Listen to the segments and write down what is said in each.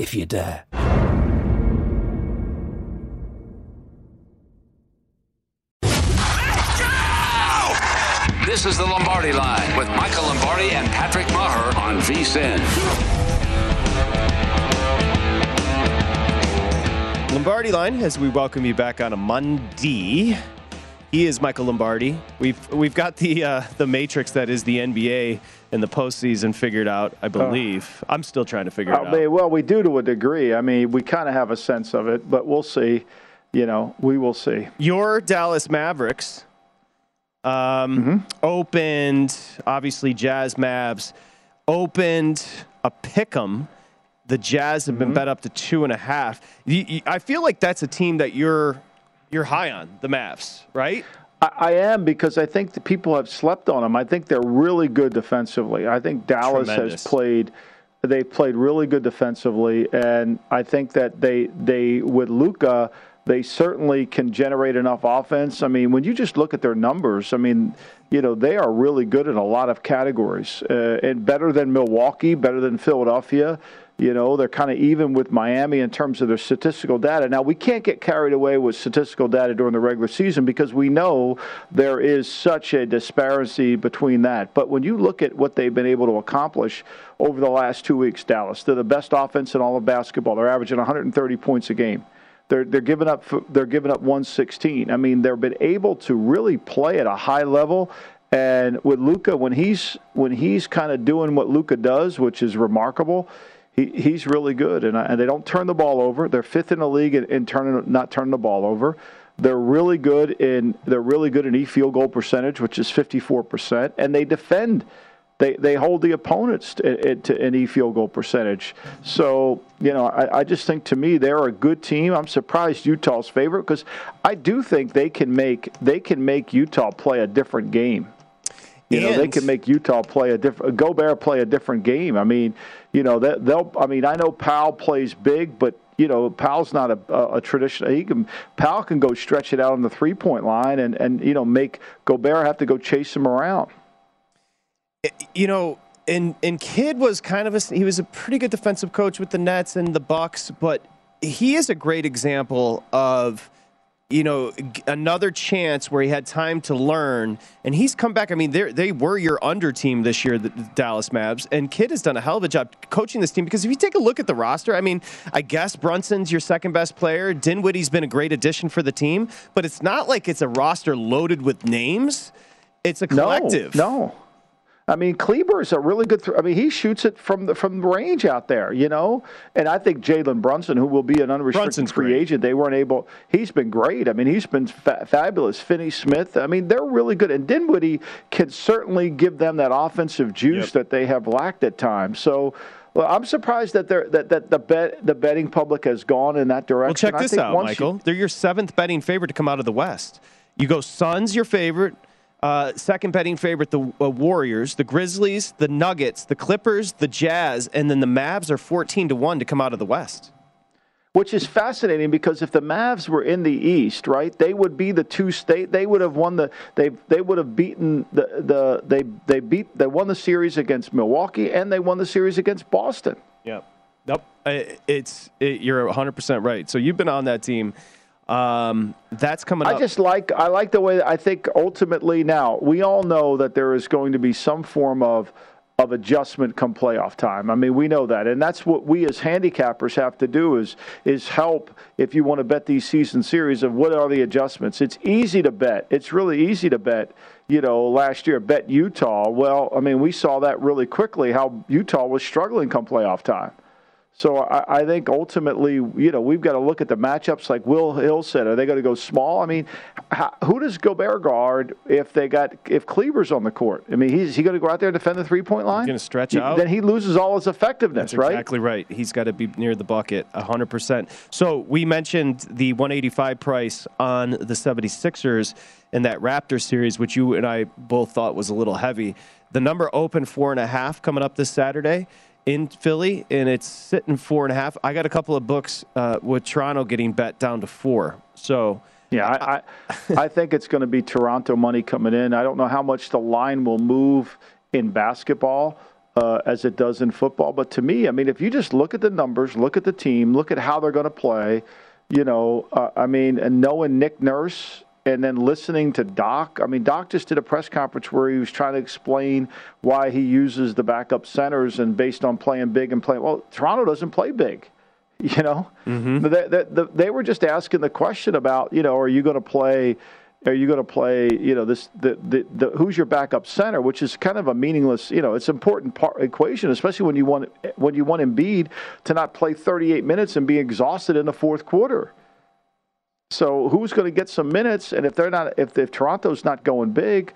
if you dare. This is the Lombardi Line with Michael Lombardi and Patrick Maher on VSIN. Lombardi line as we welcome you back on a Monday. He is Michael Lombardi. We've we've got the uh, the matrix that is the NBA and the postseason figured out. I believe. I'm still trying to figure it Uh, out. well, we do to a degree. I mean, we kind of have a sense of it, but we'll see. You know, we will see. Your Dallas Mavericks um, Mm-hmm. opened, obviously, Jazz Mavs opened a pick 'em. The Jazz have Mm-hmm. been bet up to two and a half. I feel like that's a team that you're you're high on, the Mavs, right? I, am because I think the people have slept on them. I think they're really good defensively. I think Dallas Tremendous. has played. They played really good defensively, and I think that they they with Luka. They certainly can generate enough offense. I mean, when you just look at their numbers, I mean, you know, they are really good in a lot of categories, uh, and better than Milwaukee, better than Philadelphia. You know, they're kind of even with Miami in terms of their statistical data. Now, we can't get carried away with statistical data during the regular season because we know there is such a disparity between that. But when you look at what they've been able to accomplish over the last two weeks, Dallas, they're the best offense in all of basketball. They're averaging 130 points a game. They're, they're giving up they're giving up 116. I mean, they've been able to really play at a high level. And with Luka, when he's when he's kind of doing what Luka does, which is remarkable, he, he's really good. And, I, and they don't turn the ball over. They're fifth in the league in, in turning not turning the ball over. They're really good in they're really good in e field goal percentage, which is 54 percent, and they defend. They, they hold the opponents to, to an e field goal percentage. So you know, I, I just think to me they're a good team. I'm surprised Utah's favorite because I do think they can make they can make Utah play a different game. You know, they can make Utah play a different, Gobert play a different game. I mean, you know, that they'll. I mean, I know Powell plays big, but you know, Powell's not a, a, a traditional. He can Powell can go stretch it out on the three point line and and you know make Gobert have to go chase him around. you know, and and Kidd was kind of a he was a pretty good defensive coach with the Nets and the Bucks, but he is a great example of you know g- another chance where he had time to learn. And he's come back. I mean they they were your under team this year the the dallas mavs. And Kidd has done a hell of a job coaching this team because if you take a look at the roster i mean i guess brunson's your second best player. Dinwiddie's been a great addition for the team. But it's not like it's a roster loaded with names. It's a collective. No, no. I mean, Kleber is a really good. Th- I mean, he shoots it from the from the range out there, you know. And I think Jalen Brunson, who will be an unrestricted Brunson's free great. agent, they weren't able. He's been great. I mean, he's been fa- fabulous. Finney Smith. I mean, they're really good. And Dinwiddie can certainly give them that offensive juice Yep. that they have lacked at times. So. Well, I'm surprised that they're, that, that the bet the betting public has gone in that direction. Well, check I this think out, Michael. You, They're your seventh betting favorite to come out of the West. You go Suns, your favorite. Uh, second betting favorite, the uh, Warriors, the Grizzlies, the Nuggets, the Clippers, the Jazz, and then the Mavs are 14 to 1 to come out of the West. which is fascinating because if the Mavs were in the East, right, they would be the two state. They would have won the. They they would have beaten the the they they beat they won the series against Milwaukee and they won the series against Boston. Yep. Nope. It's it, you're 100 percent right. So you've been on that team. Um, that's coming I just like I like the way I think ultimately now we all know that there is going to be some form of of adjustment come playoff time. I mean, we know that, and that's what we as handicappers have to do is is help if you want to bet these season series of what are the adjustments. It's easy to bet. It's really easy to bet. You know, last year bet Utah. Well, I mean, we saw that really quickly how Utah was struggling come playoff time. So I, I think ultimately, you know, we've got to look at the matchups. Like Will Hill said, are they going to go small? I mean, how, who does Gobert guard if they got if Kleber's on the court? I mean, he's he going to go out there and defend the three point line? He's gonna stretch He- out? Then he loses all his effectiveness, That's right? exactly right. He's got to be near the bucket 100%. So we mentioned the 185 price on the 76ers in that Raptor series, which you and I both thought was a little heavy. The number open four and a half coming up this Saturday in Philly, and it's sitting four and a half. I got a couple of books uh, with Toronto getting bet down to four. So Yeah, I, I, I think it's going to be Toronto money coming in. I don't know how much the line will move in basketball uh, as it does in football, but to me, I mean, if you just look at the numbers, look at the team, look at how they're going to play, you know, uh, I mean, and knowing Nick Nurse and then listening to Doc. I mean, Doc just did a press conference where he was trying to explain why he uses the backup centers and based on playing big and playing well. Toronto doesn't play big. You know, mm-hmm. But they, they, they- were just asking the question about, you know, are you going to play? Are you going to play? You know, this the, the the who's your backup center, which is kind of a meaningless. You know, it's an important part equation, especially when you want when you want Embiid to not play 38 minutes and be exhausted in the fourth quarter. So who's going to get some minutes? And if they're not, if if Toronto's not going big,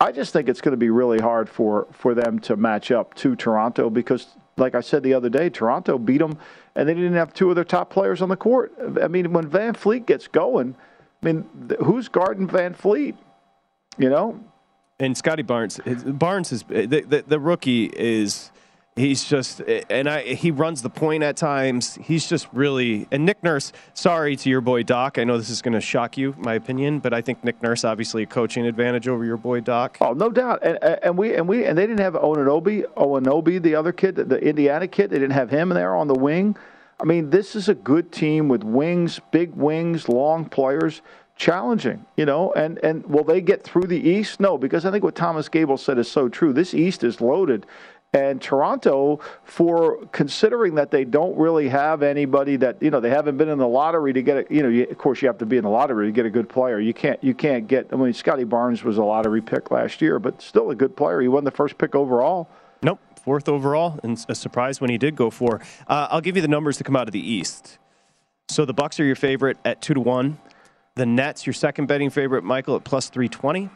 I just think it's going to be really hard for for them to match up to Toronto because, like I said the other day, Toronto beat them, and they didn't have two of their top players on the court. I mean, when VanVleet gets going, I mean, who's guarding VanVleet? You know, and Scottie Barnes, Barnes is the, the, the rookie is he's just and I he runs the point at times. He's just really and Nick Nurse. Sorry to your boy Doc. I know this is going to shock you, my opinion, but I think Nick Nurse obviously a coaching advantage over your boy Doc. Oh, no doubt. And and we and we and they didn't have Onanobi, Owanobi, the other kid, the Indiana kid. They didn't have him there on the wing. I mean, this is a good team with wings, big wings, long players, challenging. You know, and and will they get through the East? No, because I think what Thomas Gable said is so true. This East is loaded. And Toronto, for considering that they don't really have anybody that you know they haven't been in the lottery to get it. You know, you, of course you have to be in the lottery to get a good player. You can't you can't get. I mean, Scottie Barnes was a lottery pick last year, but still a good player. He won the first pick overall. Nope, fourth overall, and a surprise when he did go for Uh, I'll give you the numbers to come out of the East. So the Bucks are your favorite at two to one. The Nets, your second betting favorite, Michael, at plus three twenty.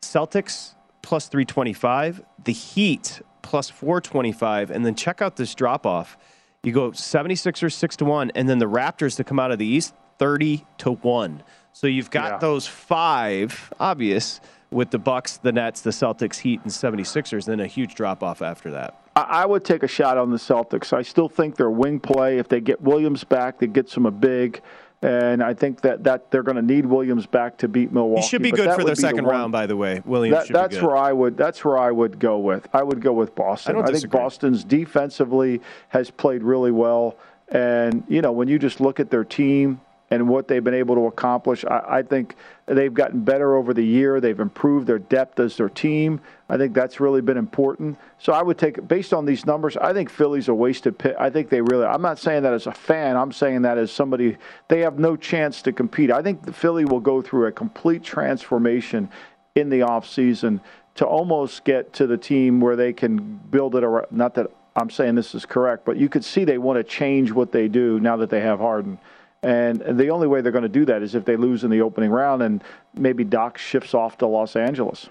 Celtics plus three twenty five. The Heat plus four twenty five, and then check out this drop off. You go 76ers six to one, and then the Raptors to come out of the East thirty to one. So you've got Yeah. those five obvious with the Bucks, the Nets, the Celtics, Heat, and 76ers, then a huge drop off after that. I, would take a shot on the Celtics. I still think their wing play, if they get Williams back, that gets them a big. And I think that, that they're going to need Williams back to beat Milwaukee. He should be good for the second one- round, by the way. Williams That, should that's be good. where I would. That's where I would go with. I would go with Boston. I don't think. Boston's defensively has played really well, and you know when you just look at their team and what they've been able to accomplish, I, I think they've gotten better over the year. They've improved their depth as their team. I think that's really been important. So I would take, based on these numbers, I think Philly's a wasted pick. I think they really. I'm not saying that as a fan. I'm saying that as somebody. They have no chance to compete. I think the Philly will go through a complete transformation in the offseason to almost get to the team where they can build it around. Not that I'm saying this is correct, but you could see they want to change what they do now that they have Harden. And the only way they're going to do that is if they lose in the opening round and maybe Doc shifts off to Los Angeles.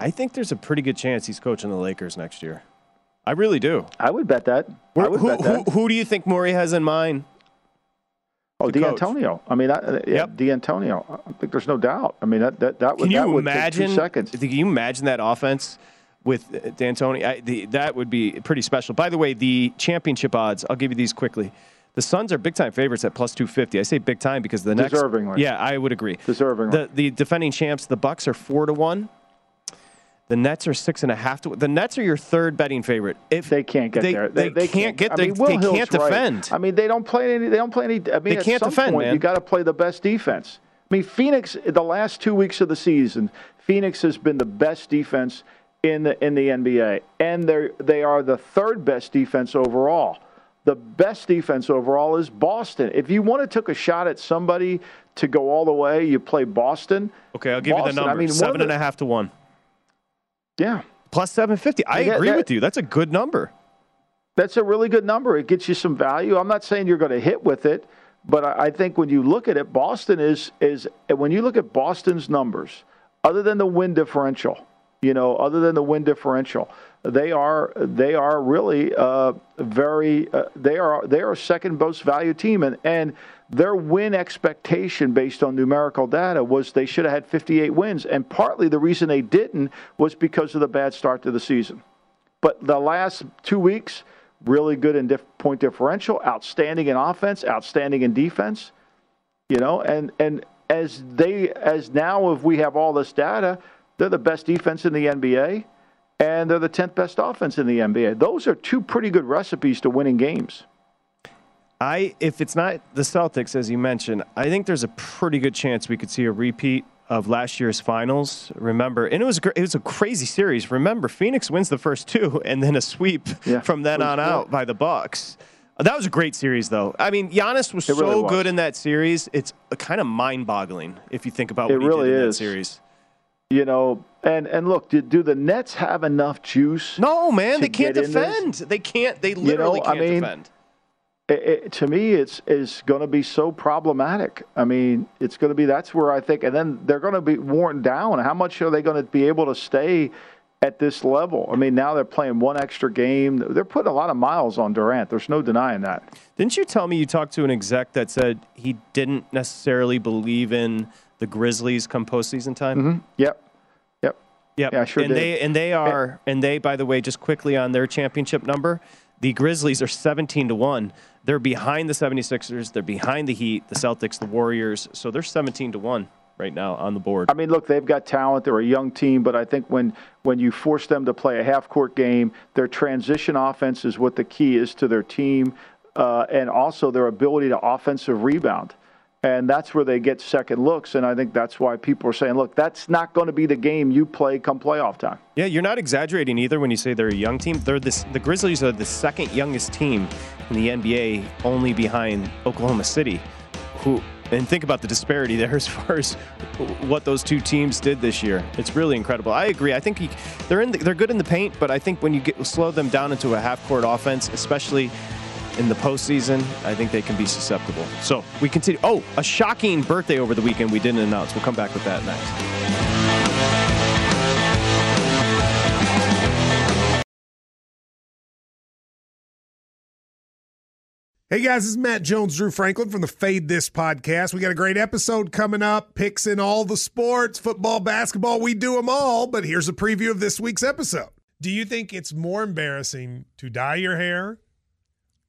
I think there's a pretty good chance he's coaching the Lakers next year. I really do. I would bet that. Would who, bet that. Who, who do you think Morey has in mind? Oh? D'Antoni. I mean, that, yeah, Yep. D'Antoni. I think there's no doubt. I mean, that that, that would Can that you would imagine? seconds. Can you imagine that offense with uh, D'Antoni? I, the, that would be pretty special. By the way, the championship odds. I'll give you these quickly. The Suns are big time favorites at plus two fifty. I say big time because the next. Deservingly. Yeah, I would agree. Deservingly. The the defending champs, the Bucks are four to one. The Nets are six and a half to. The Nets are your third betting favorite. If They can't get they, there. They, they can't get I there. mean, they Hill's can't right. defend. I mean, they don't play any. They don't play any. I mean, They at can't some defend, point, man. You got to play the best defense. I mean, Phoenix. The last two weeks of the season, Phoenix has been the best defense in the in the NBA, and they they are the third best defense overall. The best defense overall is Boston. If you want to took a shot at somebody to go all the way, you play Boston. okay, I'll give you Boston, the I number. mean, one of Seven and the- a half to one. Yeah, Plus seven fifty. I Yeah, agree that- with you. That's a good number. That's a really good number. It gets you some value. I'm not saying you're going to hit with it, but I, I think when you look at it, Boston is is when you look at Boston's numbers, other than the win differential, you know, other than the win differential, they are they are really uh, very uh, they are they are second most valued team, and and their win expectation based on numerical data was they should have had 58 wins, and partly the reason they didn't was because of the bad start to the season. But the last two weeks, really good in point differential, outstanding in offense, outstanding in defense. You know, and and as they as now if we have all this data, they're the best defense in the NBA, and they're the tenth best offense in the NBA. Those are two pretty good recipes to winning games. I if it's not the Celtics as you mentioned, I think there's a pretty good chance we could see a repeat of last year's finals. Remember, and it was gr- it was a crazy series. Remember, Phoenix wins the first two, and then a sweep Yeah, from then on out by the Bucks. Uh, That was a great series, though. I mean, Giannis was It so really was. good in that series. It's kind of mind-boggling if you think about It what he really did in is. that series. You know, and and look, do, do the Nets have enough juice? No, man, they can't defend. They can't. They literally I can't mean, defend. it, it, to me, it's is going to be so problematic. I mean, it's going to be that's where I think, and then they're going to be worn down. How much are they going to be able to stay at this level? I mean, now they're playing one extra game. They're putting a lot of miles on Durant. There's no denying that. Didn't you tell me you talked to an exec that said he didn't necessarily believe in the Grizzlies come postseason time? Mm-hmm. Yep, yep. Yep. Yeah, sure and did. they and they are and they by the way just quickly on their championship number, the Grizzlies are 17 to 1. They're behind the 76ers, they're behind the Heat, the Celtics, the Warriors, so they're 17 to 1 right now on the board. I mean, look, they've got talent. They're a young team, but I think when when you force them to play a half court game, their transition offense is what the key is to their team, uh, and also their ability to offensive rebound. And that's where they get second looks. And I think that's why people are saying, look, that's not going to be the game you play come playoff time. Yeah, you're not exaggerating either when you say they're a young team. They're this, the Grizzlies are the second youngest team in the NBA, only behind Oklahoma City. Who and think about the disparity there as far as what those two teams did this year. It's really incredible. I agree. I think he, they're in the, they're good in the paint, but I think when you get slow them down into a half court offense, especially in the postseason, I think they can be susceptible. So we continue. Oh, a shocking birthday over the weekend we didn't announce. We'll come back with that next. Hey guys, this is Matt Jones, Drew Franklin from the Fade This podcast. We got a great episode coming up, picks in all the sports, football, basketball, we do them all. But here's a preview of this week's episode. Do you think it's more embarrassing to dye your hair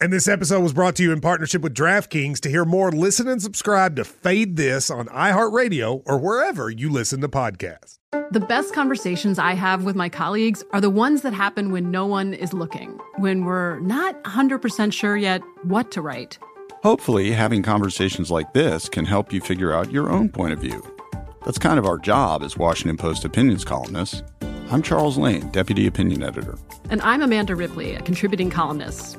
And this episode was brought to you in partnership with DraftKings. To hear more, listen and subscribe to Fade This on iHeartRadio or wherever you listen to podcasts. The best conversations I have with my colleagues are the ones that happen when no one is looking, when we're not 100% sure yet what to write. Hopefully, having conversations like this can help you figure out your own point of view. That's kind of our job as Washington Post opinions columnists. I'm Charles Lane, Deputy Opinion Editor. And I'm Amanda Ripley, a contributing columnist.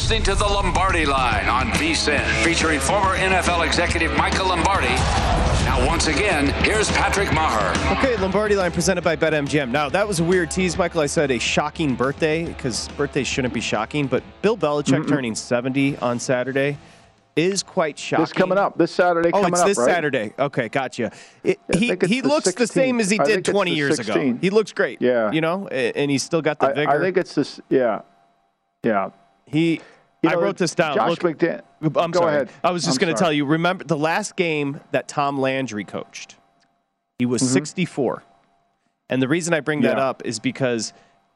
Listening to the Lombardi Line on VSIN, featuring former NFL executive Michael Lombardi. Now, once again, here's Patrick Maher. Okay, Lombardi line presented by BetMGM. Now, that was a weird tease, Michael. I said a shocking birthday because birthdays shouldn't be shocking, but Bill Belichick Mm-mm. turning 70 on Saturday is quite shocking. This coming up, this Saturday Oh, coming it's up, this right? Saturday. Okay, gotcha. It, he he the looks the same as he did 20 the years ago. He looks great. Yeah. You know, and he's still got the I, vigor. I think it's this. Yeah, yeah. He. You I know, wrote this down. Josh Look- McDaniel. I'm Go sorry. ahead. I was just going to tell you. Remember the last game that Tom Landry coached? He was Mhm. 64, and the reason I bring that Yeah. up is because.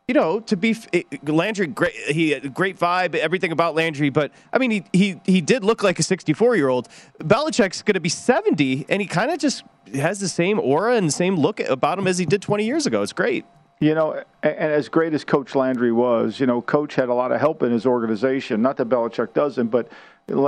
You know, to be it- Landry, great. He great vibe, everything about Landry. But I mean, he he he did look like a 64 year old. Belichick's going to be 70, and he kind of just has the same aura and the same look about him as he did 20 years ago. It's great. You know, and as great as Coach Landry was, you know, Coach had a lot of help in his organization. Not that Belichick doesn't, but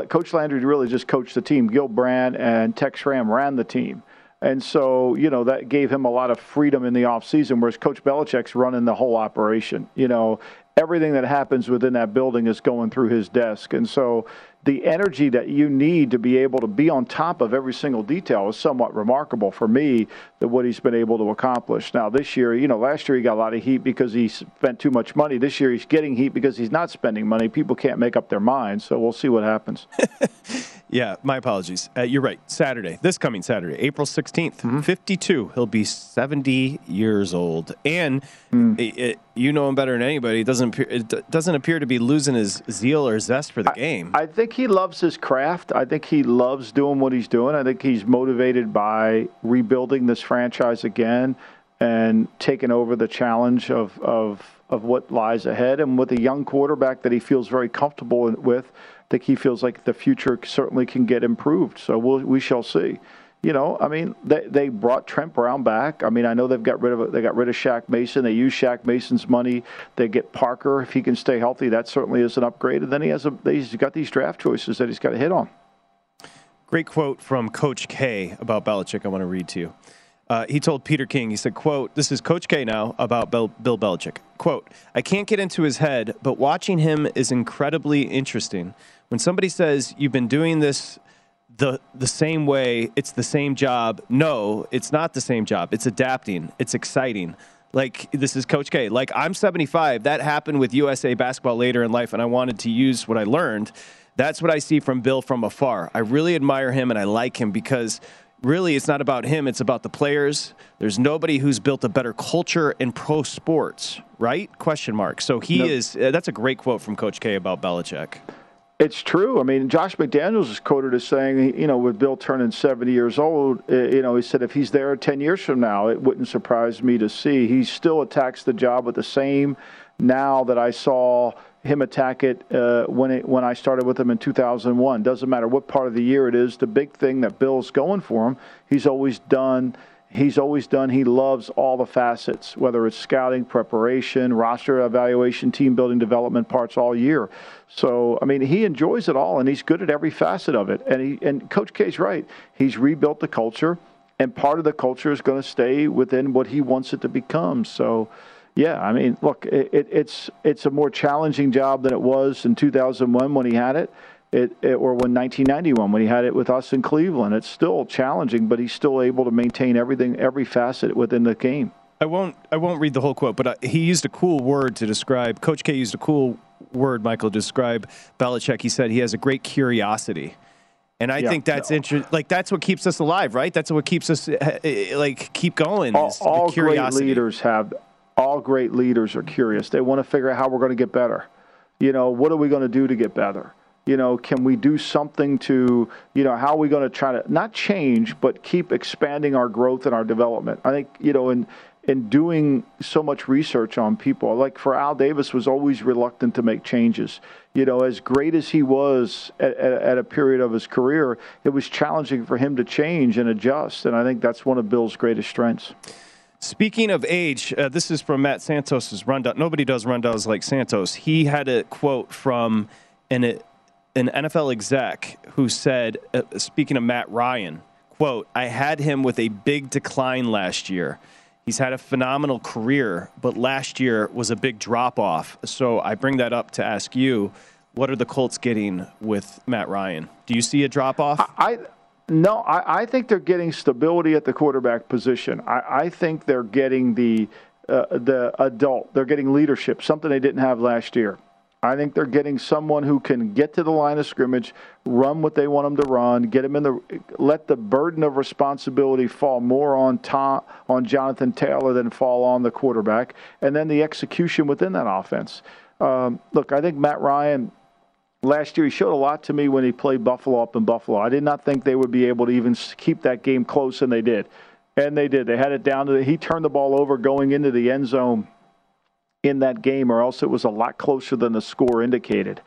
Coach Landry really just coached the team. Gil Brandt and Tex Schramm ran the team. And so, you know, that gave him a lot of freedom in the offseason, whereas Coach Belichick's running the whole operation. You know, everything that happens within that building is going through his desk. And so the energy that you need to be able to be on top of every single detail is somewhat remarkable for me that what he's been able to accomplish. Now, this year, you know, last year he got a lot of heat because he spent too much money. This year he's getting heat because he's not spending money. People can't make up their minds. So we'll see what happens. Yeah, my apologies. Uh, you're right. Saturday, this coming Saturday, April 16th, Mm-hmm. 52. He'll be 70 years old. And Mm. it, it- you know him better than anybody. It doesn't appear, it doesn't appear to be losing his zeal or zest for the game. I think he loves his craft. I think he loves doing what he's doing. I think he's motivated by rebuilding this franchise again and taking over the challenge of, of, of what lies ahead. And with a young quarterback that he feels very comfortable with, I think he feels like the future certainly can get improved. So we'll, we shall see. You know, I mean, they they brought Trent Brown back. I mean, I know they've got rid of they got rid of Shaq Mason. They use Shaq Mason's money. They get Parker if he can stay healthy. That certainly is an upgrade. And then he has a he's got these draft choices that he's got to hit on. Great quote from Coach K about Belichick. I want to read to you. Uh, he told Peter King, he said, quote, this is Coach K now about Bill, Bill Belichick. Quote, I can't get into his head, but watching him is incredibly interesting. When somebody says, you've been doing this the, the same way, it's the same job. No, it's not the same job. It's adapting. It's exciting. Like, this is Coach K. Like, I'm 75. That happened with USA basketball later in life, and I wanted to use what I learned. That's what I see from Bill from afar. I really admire him and I like him because – really it's not about him it's about the players there's nobody who's built a better culture in pro sports right question mark so he is uh, that's a great quote from coach k about Belichick it's true. I mean, Josh McDaniels is quoted as saying, you know, with Bill turning 70 years old, uh, you know, he said if he's there 10 years from now, it wouldn't surprise me to see. He still attacks the job with the same now that I saw him attack it uh, when it when I started with him in 2001. Doesn't matter what part of the year it is. The big thing that Bill's going for him, he's always done. He's always done. He loves all the facets, whether it's scouting, preparation, roster evaluation, team building, development parts all year. So I mean, he enjoys it all, and he's good at every facet of it. And he and Coach K's right. He's rebuilt the culture, and part of the culture is going to stay within what he wants it to become. So. Yeah, I mean, look, it, it, it's it's a more challenging job than it was in 2001 when he had it, it, it, or when 1991 when he had it with us in Cleveland. It's still challenging, but he's still able to maintain everything, every facet within the game. I won't I won't read the whole quote, but uh, he used a cool word to describe. Coach K used a cool word, Michael, to describe Belichick. He said he has a great curiosity. And I yeah, think that's no. interesting. Like that's what keeps us alive, right? That's what keeps us uh, uh, like keep going. All, all great leaders have all great leaders are curious. They want to figure out how we're going to get better. You know, what are we going to do to get better? You know, can we do something to, you know, how are we going to try to not change, but keep expanding our growth and our development? I think, you know, in in doing so much research on people, like for Al Davis was always reluctant to make changes. You know, as great as he was at, at, at a period of his career, it was challenging for him to change and adjust. And I think that's one of Bill's greatest strengths. Speaking of age, uh, this is from Matt Santos's rundown. Nobody does rundowns like Santos. He had a quote from an an NFL exec who said, uh, speaking of Matt Ryan, quote, "I had him with a big decline last year. He's had a phenomenal career, but last year was a big drop off. So I bring that up to ask you." What are the Colts getting with Matt Ryan? Do you see a drop off? I, no, I, I, think they're getting stability at the quarterback position. I, I think they're getting the uh, the adult. They're getting leadership, something they didn't have last year. I think they're getting someone who can get to the line of scrimmage, run what they want them to run, get them in the let the burden of responsibility fall more on Tom, on Jonathan Taylor than fall on the quarterback, and then the execution within that offense. Um, look, I think Matt Ryan last year he showed a lot to me when he played Buffalo up in Buffalo. I did not think they would be able to even keep that game close, and they did. And they did. They had it down to the, he turned the ball over going into the end zone in that game, or else it was a lot closer than the score indicated.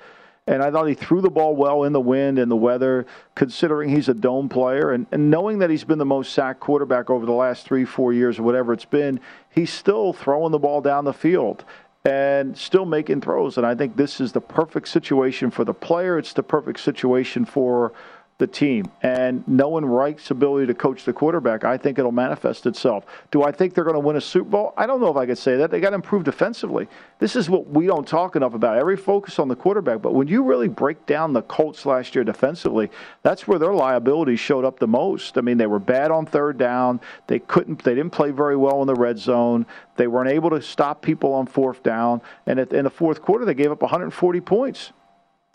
And I thought he threw the ball well in the wind and the weather, considering he's a dome player. And, and knowing that he's been the most sacked quarterback over the last three, four years, or whatever it's been, he's still throwing the ball down the field and still making throws. And I think this is the perfect situation for the player. It's the perfect situation for the team. And knowing Reich's ability to coach the quarterback, I think it'll manifest itself. Do I think they're going to win a Super Bowl? I don't know if I could say that. They got to improve defensively. This is what we don't talk enough about. Every focus on the quarterback, but when you really break down the Colts last year defensively, that's where their liabilities showed up the most. I mean, they were bad on third down. They couldn't. They didn't play very well in the red zone. They weren't able to stop people on fourth down. And in the fourth quarter, they gave up 140 points.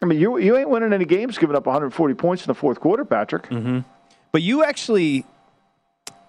I mean, you you ain't winning any games giving up 140 points in the fourth quarter, Patrick. Mm-hmm. But you actually,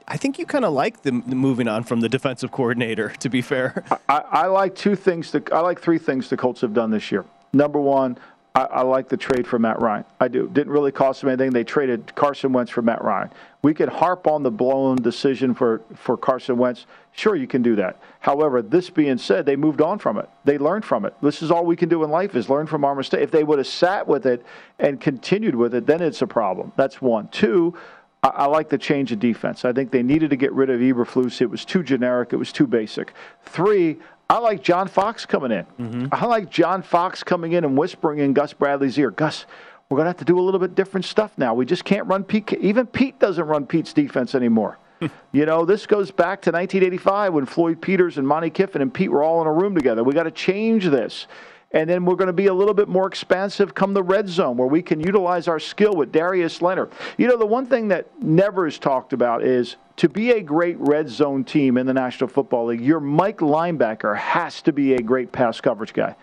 I think you kind of like the, the, moving on from the defensive coordinator. To be fair, I, I like two things. To, I like three things the Colts have done this year. Number one, I, I, like the trade for Matt Ryan. I do. Didn't really cost them anything. They traded Carson Wentz for Matt Ryan. We could harp on the blown decision for, for Carson Wentz. Sure, you can do that. However, this being said, they moved on from it. They learned from it. This is all we can do in life is learn from our mistake. If they would have sat with it and continued with it, then it's a problem. That's one. Two, I, I like the change of defense. I think they needed to get rid of Eberflus. It was too generic. It was too basic. Three, I like John Fox coming in. Mm-hmm. I like John Fox coming in and whispering in Gus Bradley's ear, Gus, we're going to have to do a little bit different stuff now. We just can't run Pete. Even Pete doesn't run Pete's defense anymore. you know, this goes back to 1985 when Floyd Peters and Monty Kiffin and Pete were all in a room together. We got to change this. And then we're going to be a little bit more expansive come the red zone where we can utilize our skill with Darius Leonard. You know, the one thing that never is talked about is to be a great red zone team in the National Football League, your Mike linebacker has to be a great pass coverage guy.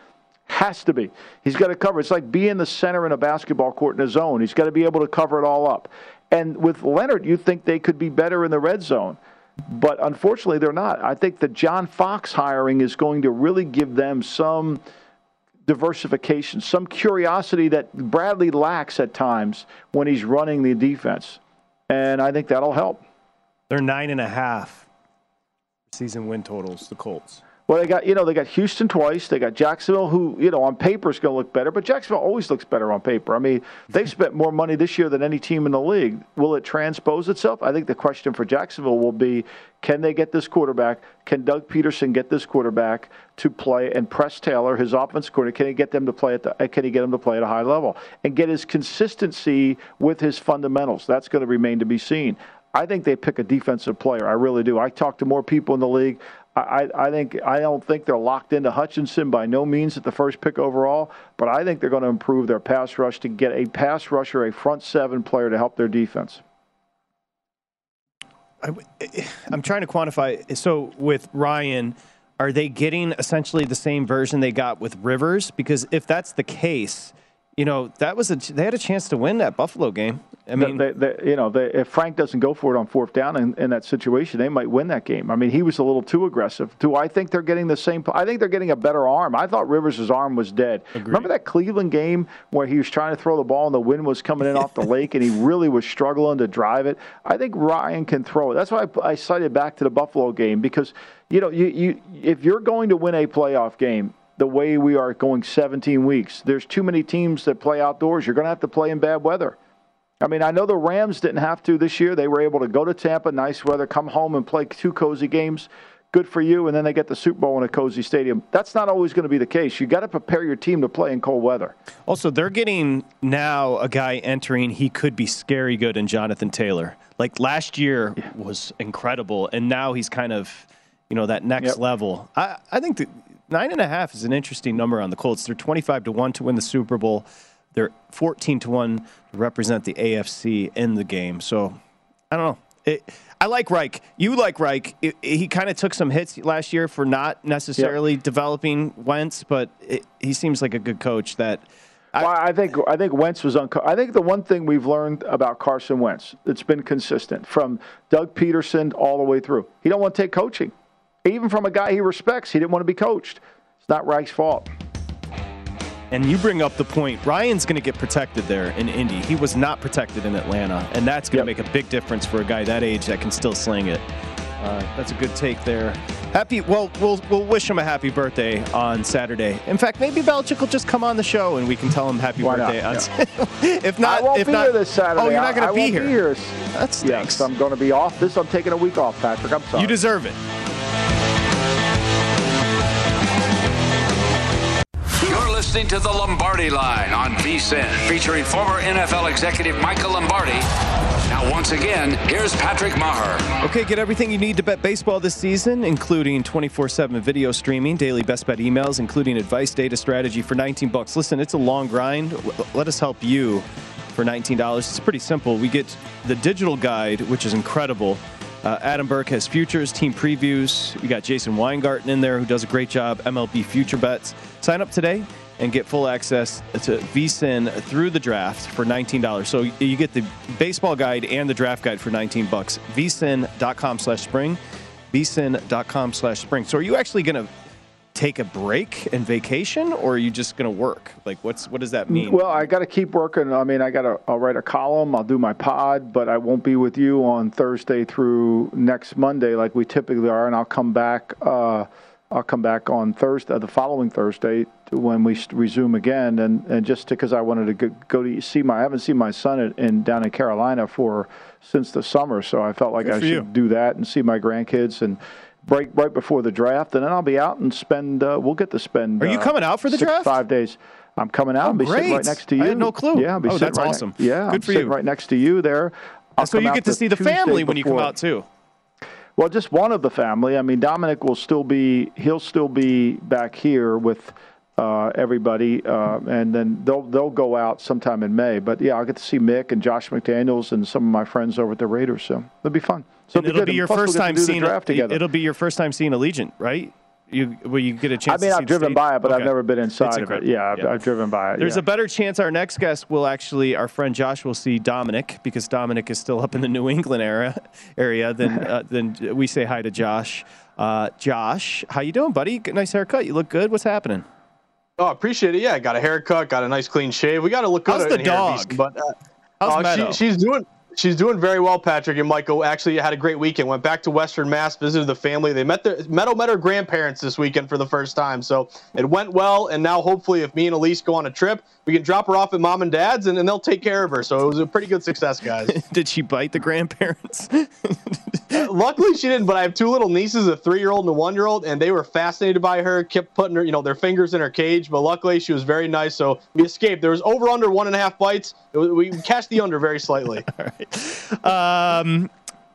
Has to be. He's got to cover. It's like being the center in a basketball court in a zone. He's got to be able to cover it all up. And with Leonard, you think they could be better in the red zone. But unfortunately, they're not. I think the John Fox hiring is going to really give them some diversification, some curiosity that Bradley lacks at times when he's running the defense. And I think that'll help. They're nine and a half season win totals, the Colts. Well, they got you know they got Houston twice. They got Jacksonville, who you know on paper is going to look better, but Jacksonville always looks better on paper. I mean, they've spent more money this year than any team in the league. Will it transpose itself? I think the question for Jacksonville will be: Can they get this quarterback? Can Doug Pederson get this quarterback to play and Press Taylor, his offense coordinator? Can he get them to play at the? Uh, can he get them to play at a high level and get his consistency with his fundamentals? That's going to remain to be seen. I think they pick a defensive player. I really do. I talk to more people in the league. I, I think I don't think they're locked into Hutchinson by no means at the first pick overall, but I think they're going to improve their pass rush to get a pass rusher, a front seven player to help their defense. I, am trying to quantify. So with Ryan, are they getting essentially the same version they got with Rivers? Because if that's the case, you know that was a they had a chance to win that Buffalo game. I mean, they, they, you know, they, if Frank doesn't go for it on fourth down in, in, that situation, they might win that game. I mean, he was a little too aggressive. Do I think they're getting the same? I think they're getting a better arm. I thought Rivers' arm was dead. Agreed. Remember that Cleveland game where he was trying to throw the ball and the wind was coming in off the lake and he really was struggling to drive it? I think Ryan can throw it. That's why I, I cited back to the Buffalo game because you know, you, you if you're going to win a playoff game, the way we are going 17 weeks. There's too many teams that play outdoors. You're going to have to play in bad weather. I mean, I know the Rams didn't have to this year. They were able to go to Tampa, nice weather, come home and play two cozy games. Good for you. And then they get the Super Bowl in a cozy stadium. That's not always going to be the case. You got to prepare your team to play in cold weather. Also, they're getting now a guy entering. He could be scary good in Jonathan Taylor. Like last year yeah. was incredible, and now he's kind of, you know, that next yep. level. I, I think the nine and a half is an interesting number on the Colts. They're twenty-five to one to win the Super Bowl. They're 14 to 1 to represent the AFC in the game. So I don't know. It, I like Reich. You like Reich. It, it, he kind of took some hits last year for not necessarily yep. developing Wentz, but he seems like a good coach that. I, well, I think I think Wentz was unco- I think the one thing we've learned about Carson Wentz that's been consistent from Doug Pederson all the way through. He don't want to take coaching, even from a guy he respects. He didn't want to be coached. It's not Reich's fault. And you bring up the point. Ryan's going to get protected there in Indy. He was not protected in Atlanta, and that's going to yep. make a big difference for a guy that age that can still sling it. Uh, that's a good take there. Happy. Well, we'll we'll wish him a happy birthday on Saturday. In fact, maybe Belichick will just come on the show and we can tell him happy Why birthday. Not? On, yeah. if not, I won't if be not, here this Saturday. Oh, you're not going to be, here. here. That stinks. Yes, I'm going to be off. This I'm taking a week off, Patrick. I'm sorry. You deserve it. Listening to the Lombardi Line on VSIN, featuring former NFL executive Michael Lombardi. Now, once again, here's Patrick Maher. Okay, get everything you need to bet baseball this season, including 24/7 video streaming, daily best bet emails, including advice, data strategy for 19 bucks. Listen, it's a long grind. Let us help you for $19. It's pretty simple. We get the digital guide, which is incredible. Uh, Adam Burke has futures, team previews. We got Jason Weingarten in there who does a great job, MLB future bets. Sign up today and get full access to VSIN through the draft for $19. So you get the baseball guide and the draft guide for 19 bucks. VSIN.com slash spring. VSIN.com slash spring. So are you actually going to take a break and vacation or are you just going to work like what's what does that mean well i got to keep working i mean i got to i'll write a column i'll do my pod but i won't be with you on thursday through next monday like we typically are and i'll come back uh, I'll come back on Thursday, the following Thursday, when we resume again, and, and just because I wanted to go, to see my, I haven't seen my son in, in, down in Carolina for since the summer, so I felt like Good I should you. do that and see my grandkids and break right before the draft, and then I'll be out and spend. Uh, we'll get to spend. Are you uh, coming out for the six, draft? Five days. I'm coming out. Oh, and be great. sitting right next to you. I had no clue. Yeah, I'll be oh, sitting that's right awesome. Ne- yeah, good I'm for you. Right next to you there. I'll so you get to see the Tuesday family when you come out too. Well, just one of the family. I mean, Dominic will still be he'll still be back here with uh, everybody, uh, and then they'll they'll go out sometime in May. But yeah, I'll get to see Mick and Josh McDaniels and some of my friends over at the Raiders. So it'll be fun. So it'll, it'll be, your first time seeing draft together. It'll be your first time seeing Allegiant, right? You where you get a chance. I mean, I've driven by it, but okay. I've never been inside of it. Yeah I've, yeah, I've, driven by it. There's yeah. a better chance our next guest will actually, our friend Josh will see Dominic because Dominic is still up in the New England area. Area. Then, uh, then we say hi to Josh. Uh, Josh, how you doing, buddy? Nice haircut. You look good. What's happening? Oh, appreciate it. Yeah, I got a haircut, got a nice clean shave. We got to look good. How's the dog? Here, but uh, How's uh, she, she's doing She's doing very well, Patrick and Michael. Actually, had a great weekend. Went back to Western Mass, visited the family. They met their met, met her grandparents this weekend for the first time, so it went well. And now, hopefully, if me and Elise go on a trip, we can drop her off at mom and dad's, and, and they'll take care of her. So it was a pretty good success, guys. Did she bite the grandparents? luckily, she didn't. But I have two little nieces, a three-year-old and a one-year-old, and they were fascinated by her. Kept putting her, you know, their fingers in her cage. But luckily, she was very nice, so we escaped. There was over under one and a half bites. We cashed the under very slightly. All right. Um,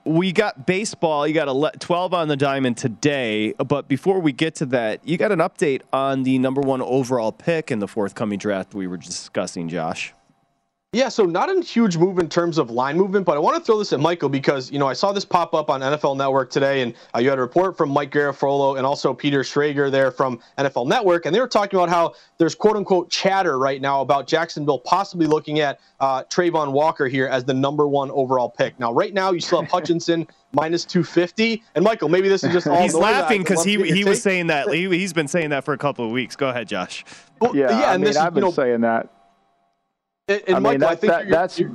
we got baseball. You got a 12 on the diamond today. But before we get to that, you got an update on the number one overall pick in the forthcoming draft we were discussing, Josh. Yeah, so not a huge move in terms of line movement, but I want to throw this at Michael because, you know, I saw this pop up on NFL Network today, and uh, you had a report from Mike Garafolo and also Peter Schrager there from NFL Network, and they were talking about how there's quote unquote chatter right now about Jacksonville possibly looking at uh, Travon Walker here as the number one overall pick. Now, right now, you still have Hutchinson minus 250, and Michael, maybe this is just all He's laughing because he, he was saying that. He, he's been saying that for a couple of weeks. Go ahead, Josh. Well, yeah, yeah, I and mean, this, I've been you know, saying that. And, and I Michael, mean, that, I think that, you're, that's you're,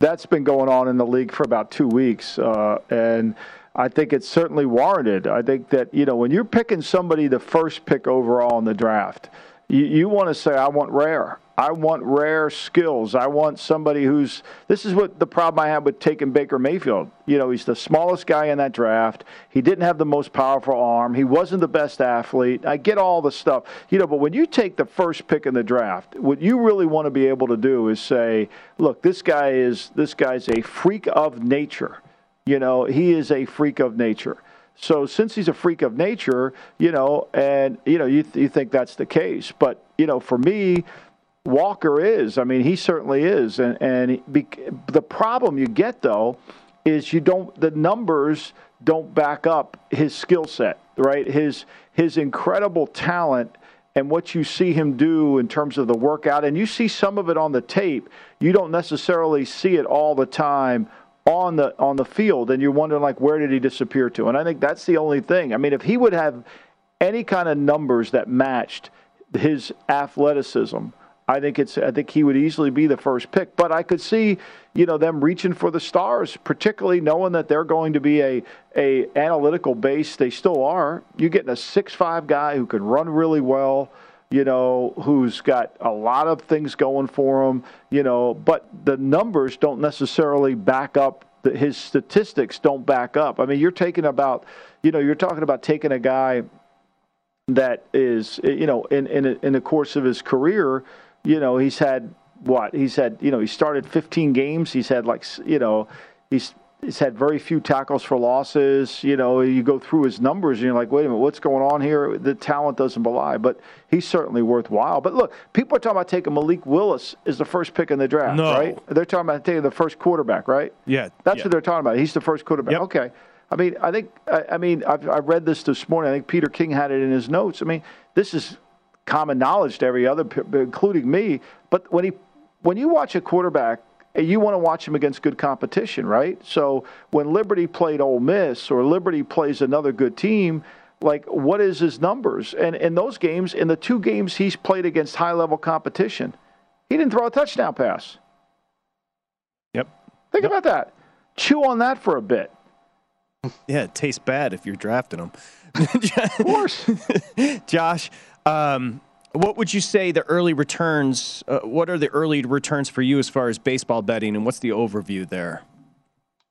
that's been going on in the league for about two weeks, uh, and I think it's certainly warranted. I think that you know when you're picking somebody the first pick overall in the draft, you, you want to say, "I want rare." I want rare skills. I want somebody who's. This is what the problem I had with taking Baker Mayfield. You know, he's the smallest guy in that draft. He didn't have the most powerful arm. He wasn't the best athlete. I get all the stuff. You know, but when you take the first pick in the draft, what you really want to be able to do is say, look, this guy is this guy's a freak of nature. You know, he is a freak of nature. So since he's a freak of nature, you know, and you know, you, th- you think that's the case, but you know, for me, Walker is. I mean, he certainly is. And and he, the problem you get though is you don't the numbers don't back up his skill set, right? His his incredible talent and what you see him do in terms of the workout and you see some of it on the tape. You don't necessarily see it all the time on the on the field and you're wondering like where did he disappear to? And I think that's the only thing. I mean, if he would have any kind of numbers that matched his athleticism, I think it's. I think he would easily be the first pick. But I could see, you know, them reaching for the stars, particularly knowing that they're going to be a a analytical base. They still are. You're getting a six five guy who can run really well. You know, who's got a lot of things going for him. You know, but the numbers don't necessarily back up. The, his statistics don't back up. I mean, you're taking about, you know, you're talking about taking a guy that is, you know, in in in the course of his career you know, he's had what? He's had, you know, he started 15 games. He's had like, you know, he's he's had very few tackles for losses. You know, you go through his numbers and you're like, wait a minute, what's going on here? The talent doesn't belie, but he's certainly worthwhile. But look, people are talking about taking Malik Willis as the first pick in the draft, no. right? They're talking about taking the first quarterback, right? Yeah, that's yeah. what they're talking about. He's the first quarterback. Yep. Okay. I mean, I think, I, I mean, I've, I've read this this morning. I think Peter King had it in his notes. I mean, this is common knowledge to every other, including me. But when he, when you watch a quarterback, eh, you want to watch him against good competition, right? So when Liberty played Ole Miss or Liberty plays another good team, like what is his numbers? And in those games, in the two games he's played against high level competition, he didn't throw a touchdown pass. Yep. Think yep. about that. Chew on that for a bit. Yeah, it tastes bad if you're drafting them. of course. Josh, um, what would you say the early returns? Uh, what are the early returns for you as far as baseball betting, and what's the overview there?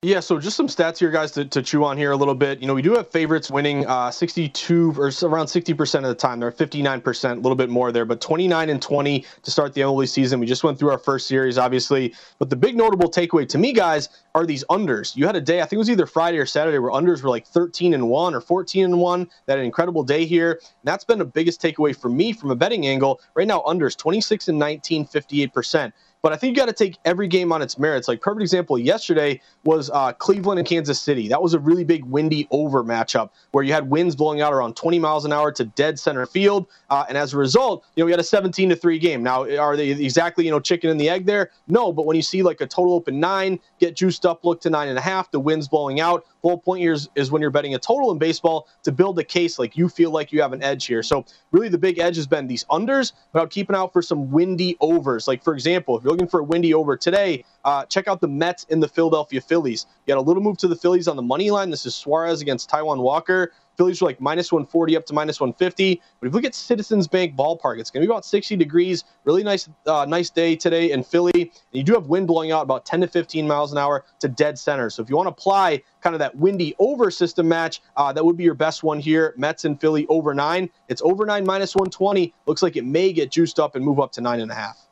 Yeah, so just some stats here, guys, to, to chew on here a little bit. You know, we do have favorites winning uh, 62 or around 60% of the time. They're 59%, a little bit more there, but 29 and 20 to start the MLB season. We just went through our first series, obviously. But the big notable takeaway to me, guys, are these unders. You had a day, I think it was either Friday or Saturday, where unders were like 13 and 1 or 14 and 1. That an incredible day here. And that's been the biggest takeaway for me from a betting angle. Right now, unders 26 and 19, 58%. But I think you got to take every game on its merits. Like perfect example yesterday was uh, Cleveland and Kansas City. That was a really big windy over matchup where you had winds blowing out around 20 miles an hour to dead center field, uh, and as a result, you know we had a 17 to three game. Now are they exactly you know chicken and the egg there? No, but when you see like a total open nine, get juiced up, look to nine and a half, the winds blowing out. Whole point here is, when you're betting a total in baseball to build a case like you feel like you have an edge here. So really the big edge has been these unders, but I'm keeping out for some windy overs. Like for example, if you're looking for a windy over today, uh, check out the Mets in the Philadelphia Phillies. You got a little move to the Phillies on the money line. This is Suarez against Taijuan Walker. Phillies are like minus 140 up to minus 150. But if we at Citizens Bank Ballpark, it's going to be about 60 degrees. Really nice, uh, nice day today in Philly. And you do have wind blowing out about 10 to 15 miles an hour to dead center. So if you want to apply kind of that windy over system match, uh, that would be your best one here. Mets and Philly over nine. It's over nine minus 120. Looks like it may get juiced up and move up to nine and a half.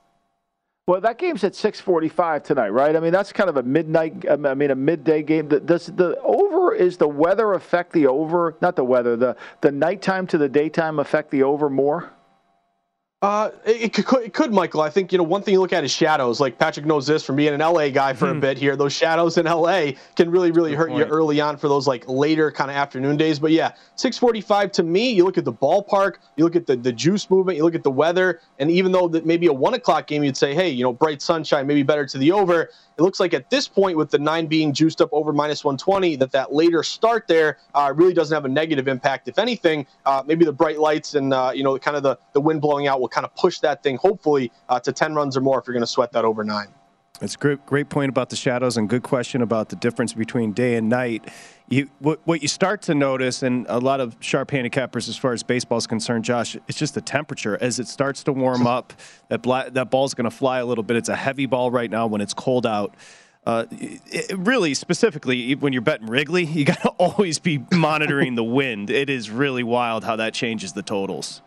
Well, that game's at 6:45 tonight, right? I mean, that's kind of a midnight. I mean, a midday game. Does the over is the weather affect the over? Not the weather. The the nighttime to the daytime affect the over more. Uh, it, it, could, it could, Michael. I think you know one thing you look at is shadows. Like Patrick knows this from being an LA guy for hmm. a bit here. Those shadows in LA can really, really Good hurt point. you early on for those like later kind of afternoon days. But yeah, 6:45 to me. You look at the ballpark, you look at the the juice movement, you look at the weather, and even though that maybe a one o'clock game, you'd say, hey, you know, bright sunshine, maybe better to the over. It looks like at this point, with the nine being juiced up over minus 120, that that later start there uh, really doesn't have a negative impact. If anything, uh, maybe the bright lights and uh, you know kind of the the wind blowing out will kind of push that thing hopefully uh, to 10 runs or more if you're going to sweat that over nine. It's a great, great point about the shadows and good question about the difference between day and night. You, what, what you start to notice, and a lot of sharp handicappers as far as baseball is concerned, Josh, it's just the temperature. As it starts to warm up, that, bla- that ball's going to fly a little bit. It's a heavy ball right now when it's cold out. Uh, it, really, specifically, when you're betting Wrigley, you got to always be monitoring the wind. It is really wild how that changes the totals.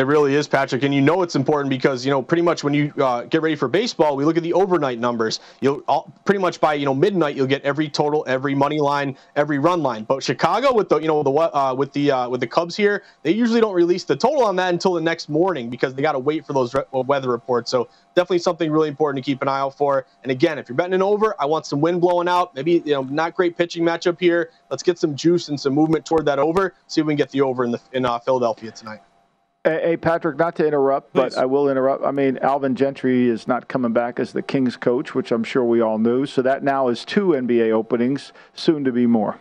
It really is, Patrick, and you know it's important because you know pretty much when you uh, get ready for baseball, we look at the overnight numbers. You'll all, pretty much by you know midnight, you'll get every total, every money line, every run line. But Chicago with the you know the uh, with the uh, with the Cubs here, they usually don't release the total on that until the next morning because they got to wait for those re- uh, weather reports. So definitely something really important to keep an eye out for. And again, if you're betting an over, I want some wind blowing out. Maybe you know not great pitching matchup here. Let's get some juice and some movement toward that over. See if we can get the over in the in uh, Philadelphia tonight. Hey, Patrick, not to interrupt, Please. but I will interrupt. I mean, Alvin Gentry is not coming back as the Kings coach, which I'm sure we all knew. So that now is two NBA openings, soon to be more.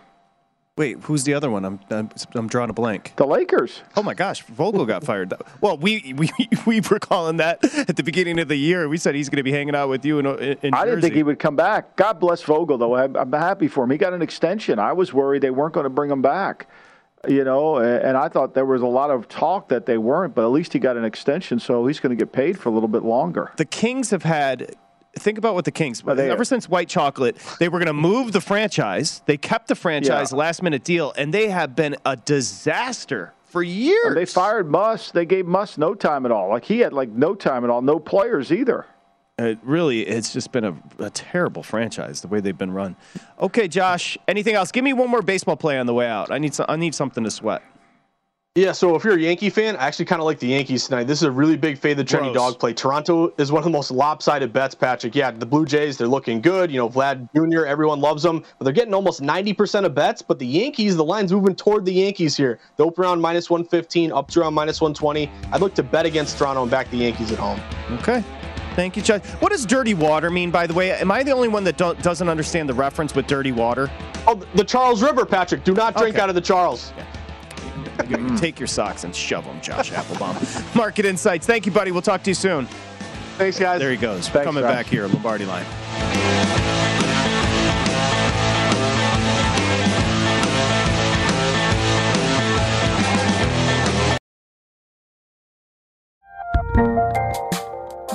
Wait, who's the other one? I'm, I'm, I'm drawing a blank. The Lakers. Oh my gosh, Vogel got fired. Well, we, we we were calling that at the beginning of the year. We said he's going to be hanging out with you in, in I didn't think he would come back. God bless Vogel, though. I'm, I'm happy for him. He got an extension. I was worried they weren't going to bring him back you know, and I thought there was a lot of talk that they weren't, but at least he got an extension, so he's going to get paid for a little bit longer. The Kings have had. Think about what the Kings. Oh, ever since White Chocolate, they were going to move the franchise. They kept the franchise yeah. last minute deal, and they have been a disaster for years. And they fired Muss. They gave Muss no time at all. Like he had like no time at all. No players either. It really, it's just been a, a, terrible franchise the way they've been run. Okay, Josh. Anything else? Give me one more baseball play on the way out. I need some, I need something to sweat. Yeah, so if you're a Yankee fan, I actually kind of like the Yankees tonight. This is a really big fade the trendy dog play. Toronto is one of the most lopsided bets, Patrick. Yeah, the Blue Jays, they're looking good. You know, Vlad Jr., everyone loves them. But they're getting almost 90% of bets. But the Yankees, the line's moving toward the Yankees here. The open round minus 115, up to around minus 120. I'd look to bet against Toronto and back the Yankees at home. Okay. Thank you, Chuck. What does dirty water mean, by the way? Am I the only one that doesn't understand the reference with dirty water? Oh, the Charles River, Patrick. Do not drink okay. out of the Charles. Take your socks and shove them, Josh Appelbaum. Market Insights. Thank you, buddy. We'll talk to you soon. Thanks, guys. There he goes. Thanks, Coming back here, Lombardi line.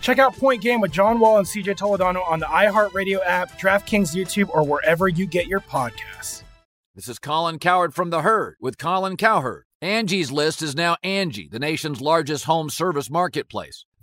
Check out Point Game with John Wall and CJ Toledano on the iHeartRadio app, DraftKings YouTube, or wherever you get your podcasts. This is Colin Cowherd from The Herd with Colin Cowherd. Angie's List is now Angie, the nation's largest home service marketplace.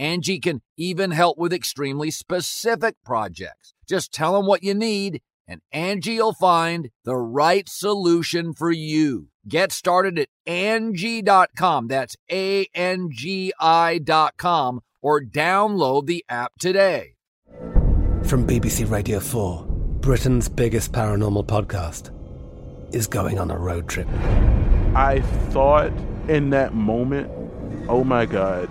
Angie can even help with extremely specific projects. Just tell them what you need and Angie'll find the right solution for you. Get started at Angie.com. That's A N G I.com or download the app today. From BBC Radio 4, Britain's biggest paranormal podcast is going on a road trip. I thought in that moment, oh my God.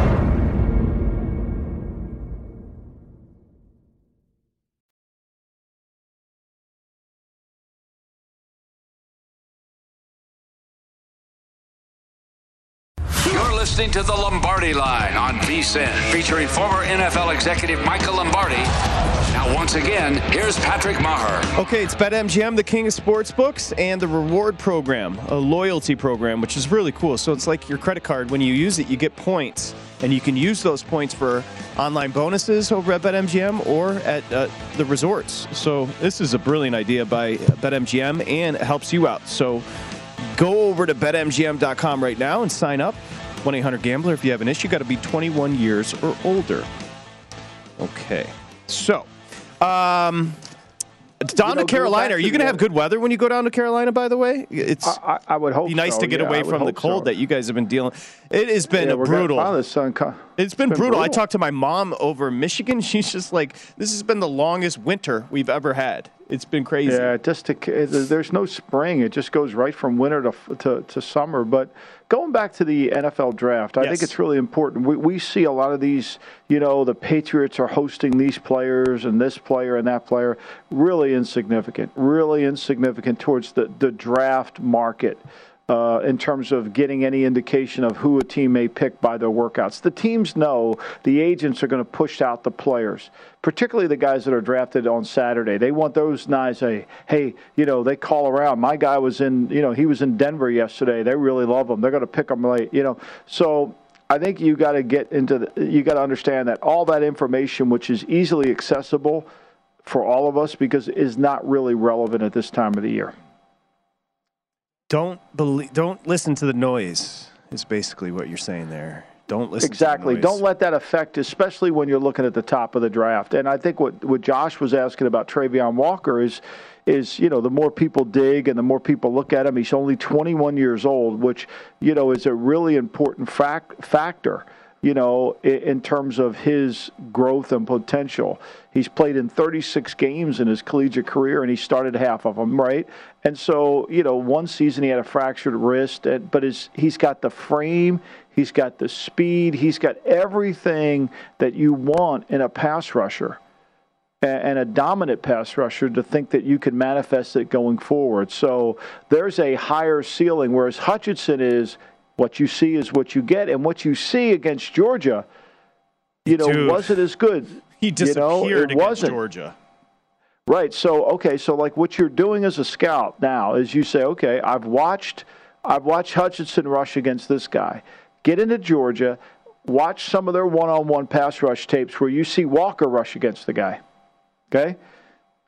Listening to the Lombardi Line on VSIN, featuring former NFL executive Michael Lombardi. Now, once again, here's Patrick Meagher. Okay, it's BetMGM, the king of sports books, and the reward program, a loyalty program, which is really cool. So it's like your credit card. When you use it, you get points, and you can use those points for online bonuses over at BetMGM or at uh, the resorts. So this is a brilliant idea by BetMGM, and it helps you out. So go over to betmgm.com right now and sign up. 1 800 Gambler. If you have an issue, got to be 21 years or older. Okay. So, um, down you know, to Carolina. Are you going to have good weather when you go down to Carolina? By the way, it's I, I would hope. Be nice so. to get yeah, away from the cold so. that you guys have been dealing. It has been yeah, brutal. it's been, it's been brutal. brutal. I talked to my mom over Michigan. She's just like, this has been the longest winter we've ever had. It's been crazy. Yeah, just to, there's no spring. It just goes right from winter to to, to summer. But going back to the NFL draft, I yes. think it's really important. We, we see a lot of these, you know, the Patriots are hosting these players and this player and that player. Really insignificant, really insignificant towards the, the draft market uh, in terms of getting any indication of who a team may pick by their workouts. The teams know the agents are going to push out the players, particularly the guys that are drafted on Saturday. They want those guys say, hey, you know, they call around. My guy was in, you know, he was in Denver yesterday. They really love him. They're going to pick him late, you know. So I think you got to get into the, you got to understand that all that information, which is easily accessible for all of us, because is not really relevant at this time of the year. Don't believe. Don't listen to the noise. Is basically what you're saying there. Don't listen. Exactly. Don't let that affect, especially when you're looking at the top of the draft. And I think what what Josh was asking about Travon Walker is is you know the more people dig and the more people look at him. He's only 21 years old, which you know is a really important fact factor you know, in terms of his growth and potential. He's played in 36 games in his collegiate career, and he started half of them, right? And so, you know, one season he had a fractured wrist, but his, he's got the frame, he's got the speed, he's got everything that you want in a pass rusher and a dominant pass rusher to think that you can manifest it going forward. So there's a higher ceiling, whereas Hutchinson is – what you see is what you get, and what you see against Georgia, you know, Dude, wasn't as good. He disappeared you know, it against wasn't. Georgia. Right. So okay. So like what you're doing as a scout now is you say, okay, I've watched, I've watched Hutchinson rush against this guy. Get into Georgia, watch some of their one-on-one pass rush tapes where you see Walker rush against the guy. Okay.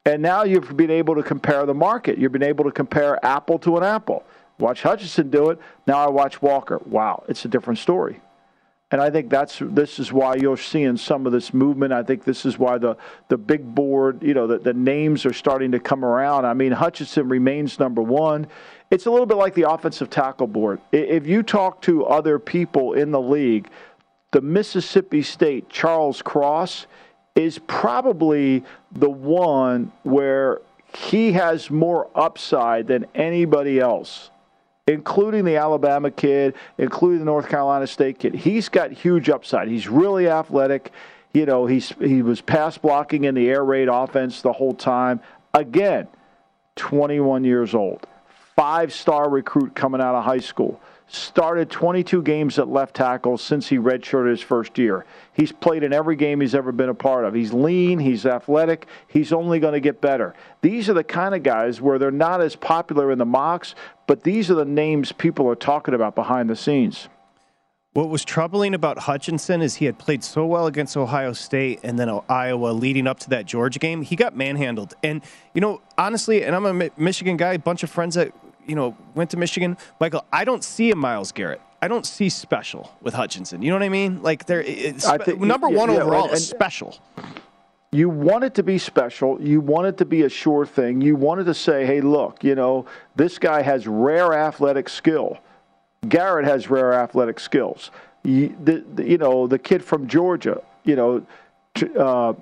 And now you've been able to compare the market. You've been able to compare apple to an apple. Watch Hutchinson do it. Now I watch Walker. Wow, it's a different story. And I think that's this is why you're seeing some of this movement. I think this is why the the big board, you know, the, the names are starting to come around. I mean, Hutchinson remains number one. It's a little bit like the offensive tackle board. If you talk to other people in the league, the Mississippi State Charles Cross is probably the one where he has more upside than anybody else including the Alabama kid, including the North Carolina State kid. He's got huge upside. He's really athletic. You know, he's he was pass blocking in the air raid offense the whole time. Again, 21 years old, five star recruit coming out of high school started 22 games at left tackle since he redshirted his first year. He's played in every game he's ever been a part of. He's lean, he's athletic, he's only going to get better. These are the kind of guys where they're not as popular in the mocks, but these are the names people are talking about behind the scenes. What was troubling about Hutchinson is he had played so well against Ohio State and then Iowa leading up to that Georgia game. He got manhandled. And, you know, honestly, and I'm a Michigan guy, a bunch of friends that you know, went to Michigan. Michael, I don't see a Myles Garrett. I don't see special with Hutchinson. You know what I mean? Like there, think, number one yeah, overall and, is special. You want it to be special. You want it to be a sure thing. You wanted to say, hey, look, you know, this guy has rare athletic skill. Garrett has rare athletic skills. You, the, the, you know, the kid from Georgia, you know, uh,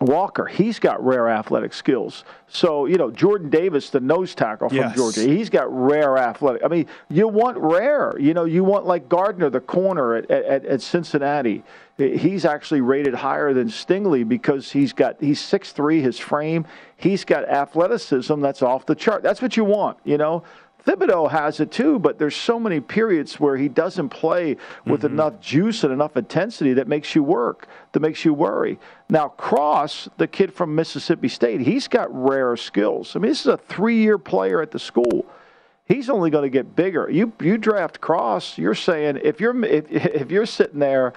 Walker, he's got rare athletic skills. So, you know, Jordan Davis, the nose tackle from yes. Georgia, he's got rare athletic. I mean, you want rare. You know, you want like Gardner, the corner at, at, at Cincinnati. He's actually rated higher than Stingley because he's got he's six three. his frame, he's got athleticism that's off the chart. That's what you want, you know. Thibodeaux has it too, but there's so many periods where he doesn't play with mm-hmm. enough juice and enough intensity that makes you work, that makes you worry. Now, Cross, the kid from Mississippi State, he's got rare skills. I mean, this is a three-year player at the school. He's only going to get bigger. You you draft Cross, you're saying if you're if, if you're sitting there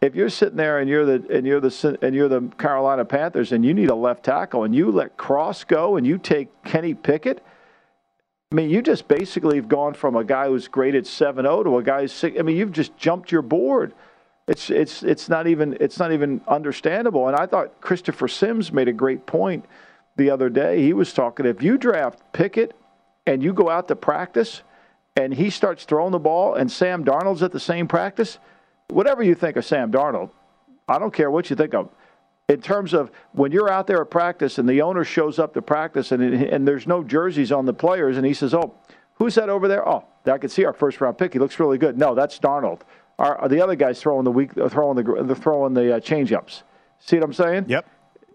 if you're sitting there and you're the and you're the and you're the Carolina Panthers and you need a left tackle and you let Cross go and you take Kenny Pickett, I mean, you just basically have gone from a guy who's graded 7-0 to a guy who's six. I mean, you've just jumped your board. It's it's it's not even it's not even understandable. And I thought Christopher Simms made a great point the other day. He was talking if you draft Pickett and you go out to practice and he starts throwing the ball and Sam Darnold's at the same practice, whatever you think of Sam Darnold, I don't care what you think of in terms of when you're out there at practice and the owner shows up to practice and, and there's no jerseys on the players and he says, "Oh, who's that over there? Oh, I can see our first round pick. He looks really good." No, that's Darnold. Our, the other guy's throwing the weak, throwing the throwing the uh, change ups. See what I'm saying? Yep.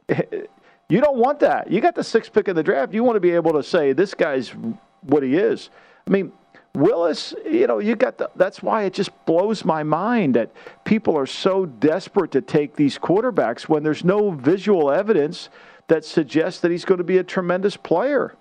You don't want that. You got the sixth pick in the draft. You want to be able to say this guy's what he is. I mean, Willis, you know, you got the, that's why it just blows my mind that people are so desperate to take these quarterbacks when there's no visual evidence that suggests that he's going to be a tremendous player.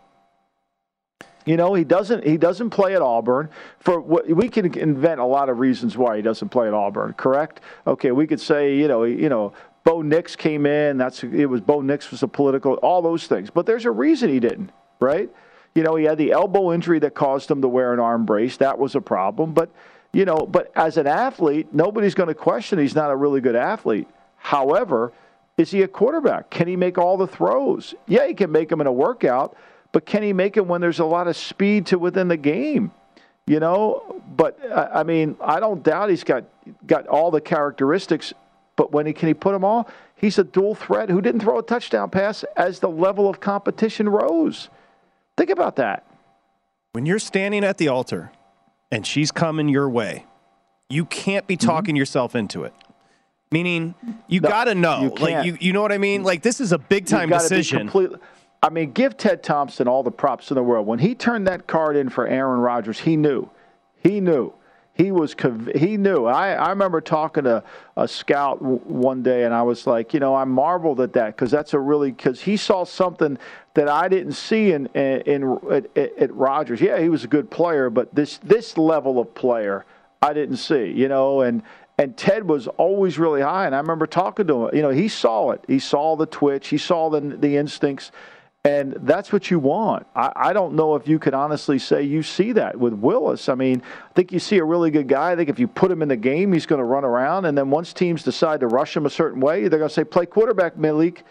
You know, he doesn't he doesn't play at Auburn for what we can invent a lot of reasons why he doesn't play at Auburn, correct? Okay, we could say, you know, you know, Bo Nix came in, that's it was Bo Nix was a political all those things. But there's a reason he didn't, right? You know, he had the elbow injury that caused him to wear an arm brace. That was a problem, but you know, but as an athlete, nobody's going to question he's not a really good athlete. However, is he a quarterback? Can he make all the throws? Yeah, he can make them in a workout but can he make them when there's a lot of speed to within the game? You know, but I mean, I don't doubt he's got got all the characteristics. But when he can he put them all? He's a dual threat who didn't throw a touchdown pass as the level of competition rose. Think about that. When you're standing at the altar and she's coming your way, you can't be talking mm-hmm. yourself into it. Meaning, you no, got to know. You like you, you know what I mean? Like this is a big time decision. I mean, give Ted Thompson all the props in the world. When he turned that card in for Aaron Rodgers, he knew. He knew. He was he knew. I, I remember talking to a scout one day, and I was like, you know, I marveled at that because that's a really because he saw something that I didn't see in in, in at, at Rodgers. Yeah, he was a good player, but this this level of player I didn't see. You know, and and Ted was always really high. And I remember talking to him. You know, he saw it. He saw the twitch. He saw the the instincts. And that's what you want. I, I, don't know if you could honestly say you see that with Willis. I mean, I think you see a really good guy. I think if you put him in the game, he's going to run around. And then once teams decide to rush him a certain way, they're going to say, play quarterback, Malik.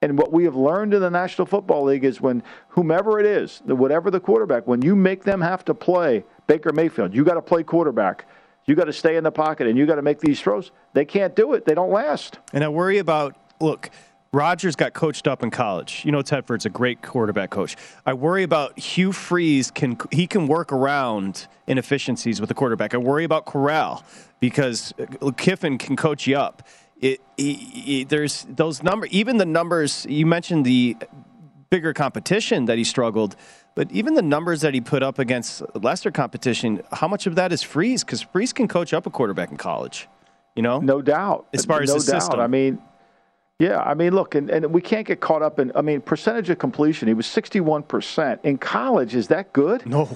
And what we have learned in the National Football League is when whomever it is, whatever the quarterback, when you make them have to play Baker Mayfield, you got to play quarterback. You got to stay in the pocket and you got to make these throws. They can't do it. They don't last. And I worry about, look, Rodgers got coached up in college. You know, Tedford's a great quarterback coach. I worry about Hugh Freeze can he can work around inefficiencies with the quarterback. I worry about Corral because uh, Kiffin can coach you up. It, there's those numbers, even the numbers you mentioned the bigger competition that he struggled, but even the numbers that he put up against lesser competition, how much of that is Freeze? Because Freeze can coach up a quarterback in college. You know, no doubt. As far as no the doubt. system, I mean yeah, I mean, look, and, and we can't get caught up in. I mean, percentage of completion. He was sixty-one percent in college. Is that good? No.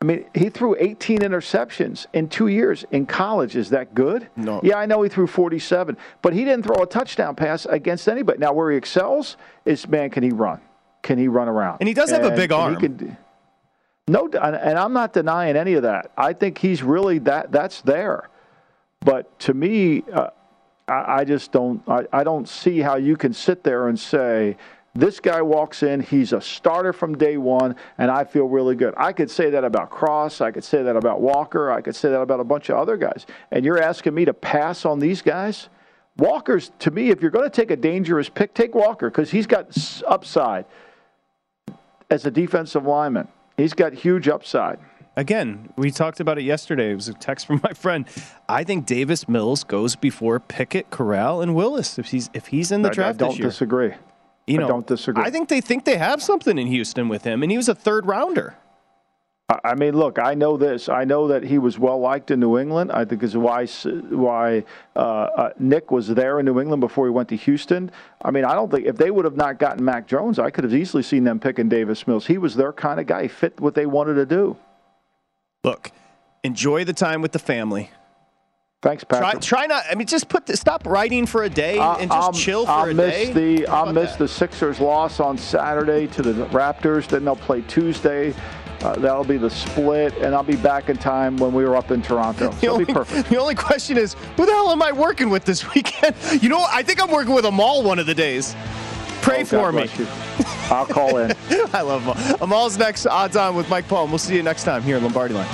I mean, he threw 18 interceptions in two years in college. Is that good? No. Yeah, I know he threw 47, but he didn't throw a touchdown pass against anybody. Now, where he excels is, man, can he run? Can he run around? And he does have and, a big arm. Can, no, and I'm not denying any of that. I think he's really that. That's there. But to me, uh, I, I just don't. I, I don't see how you can sit there and say this guy walks in, he's a starter from day one, and I feel really good. I could say that about Cross. I could say that about Walker. I could say that about a bunch of other guys. And you're asking me to pass on these guys? Walker's, to me, if you're going to take a dangerous pick, take Walker because he's got upside as a defensive lineman. He's got huge upside again, we talked about it yesterday. It was a text from my friend. I think Davis Mills goes before Pickett, Corral, and Willis if he's if he's in the I, draft. I don't disagree. You know, I don't disagree. I think they think they have something in Houston with him, and he was a third rounder. I mean, look, I know this. I know that he was well liked in New England. I think is why why uh, uh, Nick was there in New England before he went to Houston. I mean, I don't think if they would have not gotten Mac Jones, I could have easily seen them picking Davis Mills. He was their kind of guy. He fit what they wanted to do. Look, enjoy the time with the family. Thanks, Patrick. Try, try not. I mean, just put the, stop writing for a day and just I'll, chill for I'll a miss day. The, I'll miss that? the Sixers' loss on Saturday to the Raptors. Then they'll play Tuesday. Uh, that'll be the split, and I'll be back in time when we were up in Toronto. So only, be perfect. The only question is, who the hell am I working with this weekend? You know, I think I'm working with Amal one of the days. Pray oh, for me. I'll call in. I love Amal. Amal's next odds on with Mike Paul. And we'll see you next time here in Lombardi Line.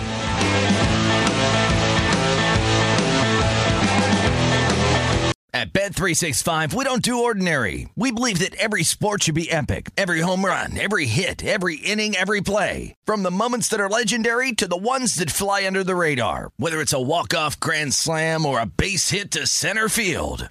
At Bet365, we don't do ordinary. We believe that every sport should be epic. Every home run, every hit, every inning, every play. From the moments that are legendary to the ones that fly under the radar. Whether it's a walk-off grand slam or a base hit to center field.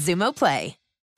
Xumo Play.